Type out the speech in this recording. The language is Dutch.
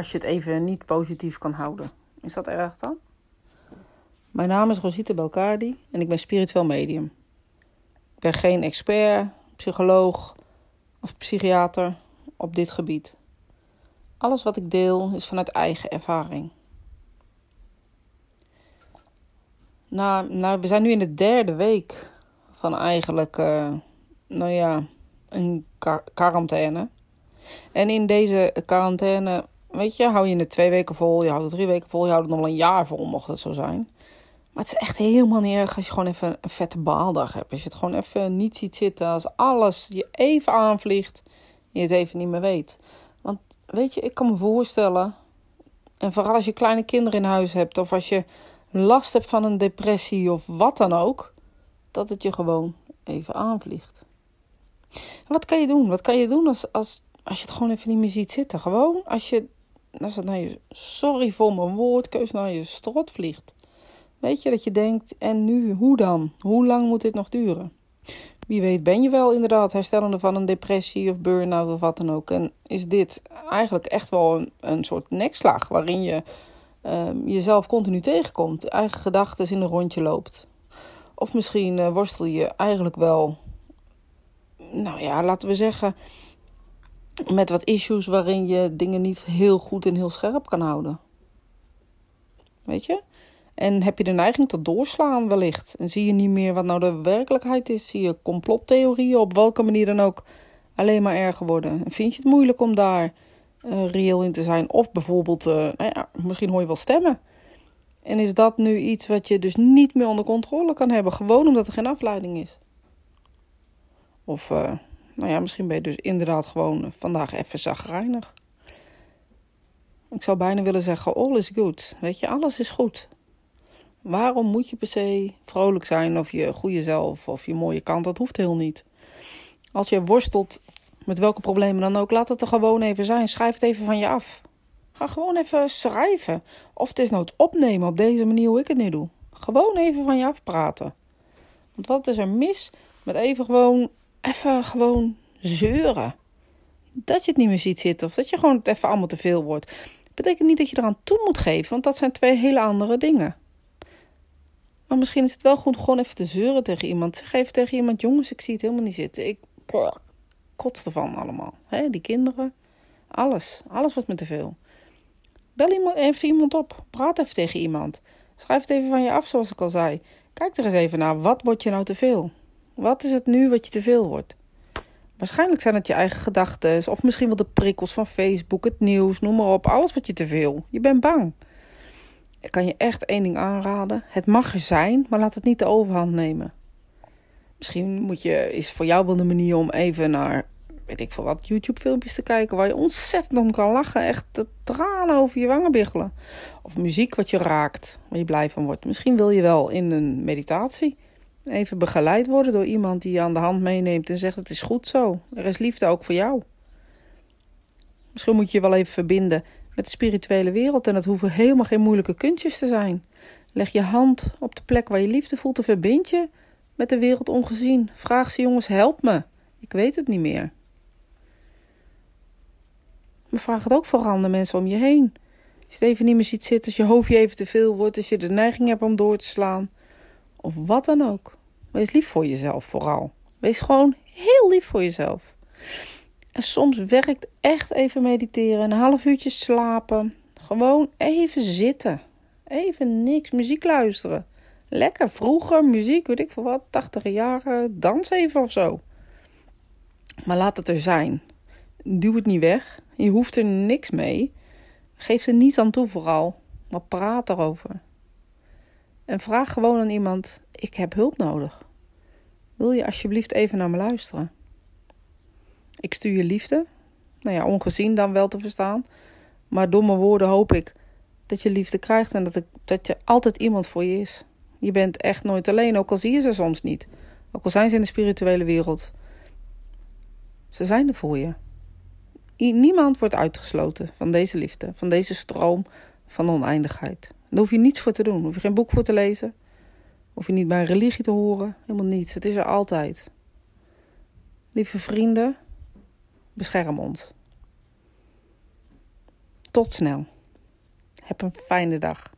als je het even niet positief kan houden. Is dat erg dan? Mijn naam is Rosita Belcardi en ik ben spiritueel medium. Ik ben geen expert, psycholoog of psychiater op dit gebied. Alles wat ik deel is vanuit eigen ervaring. Nou, we zijn nu in de derde week van eigenlijk, uh, nou ja, een quarantaine. En in deze quarantaine, weet je, hou je het twee weken vol, je houdt het drie weken vol, je houdt het nog wel een jaar vol, mocht het zo zijn. Maar het is echt helemaal niet erg als je gewoon even een vette baaldag hebt. Als je het gewoon even niet ziet zitten. Als alles je even aanvliegt je het even niet meer weet. Want weet je, ik kan me voorstellen. En vooral als je kleine kinderen in huis hebt. Of als je last hebt van een depressie of wat dan ook. Dat het je gewoon even aanvliegt. wat kan je doen? Wat kan je doen als, als, als je het gewoon even niet meer ziet zitten? Gewoon als je, als het naar je, sorry voor mijn woordkeus, naar je strot vliegt. Weet je dat je denkt, en nu, hoe dan? Hoe lang moet dit nog duren? Wie weet ben je wel inderdaad herstellende van een depressie of burn-out of wat dan ook. En is dit eigenlijk echt wel een, een soort nekslag waarin je uh, jezelf continu tegenkomt. Eigen gedachten in een rondje loopt. Of misschien uh, worstel je eigenlijk wel, nou ja, laten we zeggen, met wat issues waarin je dingen niet heel goed en heel scherp kan houden. Weet je? En heb je de neiging tot doorslaan wellicht. En zie je niet meer wat nou de werkelijkheid is. Zie je complottheorieën op welke manier dan ook alleen maar erger worden. En vind je het moeilijk om daar uh, reëel in te zijn. Of bijvoorbeeld, uh, nou ja, misschien hoor je wel stemmen. En is dat nu iets wat je dus niet meer onder controle kan hebben. Gewoon omdat er geen afleiding is. Of, uh, nou ja, misschien ben je dus inderdaad gewoon vandaag even zagrijnig. Ik zou bijna willen zeggen, all is good. Weet je, alles is goed. Waarom moet je per se vrolijk zijn of je goede zelf of je mooie kant? Dat hoeft heel niet. Als je worstelt met welke problemen dan ook, laat het er gewoon even zijn. Schrijf het even van je af. Ga gewoon even schrijven. Of het is nooit opnemen op deze manier hoe ik het nu doe. Gewoon even van je af praten. Want wat is er mis met even gewoon, even gewoon zeuren? Dat je het niet meer ziet zitten of dat je gewoon het even allemaal te veel wordt. Betekent niet dat je eraan toe moet geven, want dat zijn twee hele andere dingen. Maar misschien is het wel goed gewoon even te zeuren tegen iemand. Zeg even tegen iemand: jongens, ik zie het helemaal niet zitten. Ik kots ervan allemaal. He, die kinderen, alles. Alles wordt me te veel. Bel even iemand op. Praat even tegen iemand. Schrijf het even van je af, zoals ik al zei. Kijk er eens even naar. Wat wordt je nou te veel? Wat is het nu wat je te veel wordt? Waarschijnlijk zijn het je eigen gedachten. Of misschien wel de prikkels van Facebook, het nieuws, noem maar op. Alles wat je te veel. Je bent bang. Ik kan je echt één ding aanraden. Het mag er zijn, maar laat het niet de overhand nemen. Misschien moet je, is voor jou wel een manier om even naar, weet ik veel wat, YouTube-filmpjes te kijken waar je ontzettend om kan lachen. Echt de tranen over je wangen biggelen. Of muziek wat je raakt, waar je blij van wordt. Misschien wil je wel in een meditatie even begeleid worden door iemand die je aan de hand meeneemt en zegt: Het is goed zo. Er is liefde ook voor jou. Misschien moet je je wel even verbinden met de spirituele wereld. En dat hoeven helemaal geen moeilijke kunstjes te zijn. Leg je hand op de plek waar je liefde voelt en verbind je met de wereld ongezien. Vraag ze jongens, help me. Ik weet het niet meer. Maar vraag het ook vooral aan de mensen om je heen. Als je het even niet meer ziet zitten, als je hoofdje even te veel wordt, als je de neiging hebt om door te slaan. Of wat dan ook. Wees lief voor jezelf vooral. Wees gewoon heel lief voor jezelf. En soms werkt echt even mediteren, een half uurtje slapen. Gewoon even zitten. Even niks, muziek luisteren. Lekker vroeger, muziek, weet ik veel wat, 80 jaren, dans even of zo. Maar laat het er zijn. Duw het niet weg. Je hoeft er niks mee. Geef er niets aan toe vooral, maar praat erover. En vraag gewoon aan iemand: Ik heb hulp nodig. Wil je alsjeblieft even naar me luisteren? Ik stuur je liefde. Nou ja, ongezien dan wel te verstaan. Maar door mijn woorden hoop ik dat je liefde krijgt en dat, ik, dat je altijd iemand voor je is. Je bent echt nooit alleen, ook al zie je ze soms niet. Ook al zijn ze in de spirituele wereld. Ze zijn er voor je. Niemand wordt uitgesloten van deze liefde, van deze stroom van oneindigheid. Daar hoef je niets voor te doen. Hoef je geen boek voor te lezen. Hoef je niet bij religie te horen. Helemaal niets. Het is er altijd. Lieve vrienden, bescherm ons. Tot snel. Heb een fijne dag.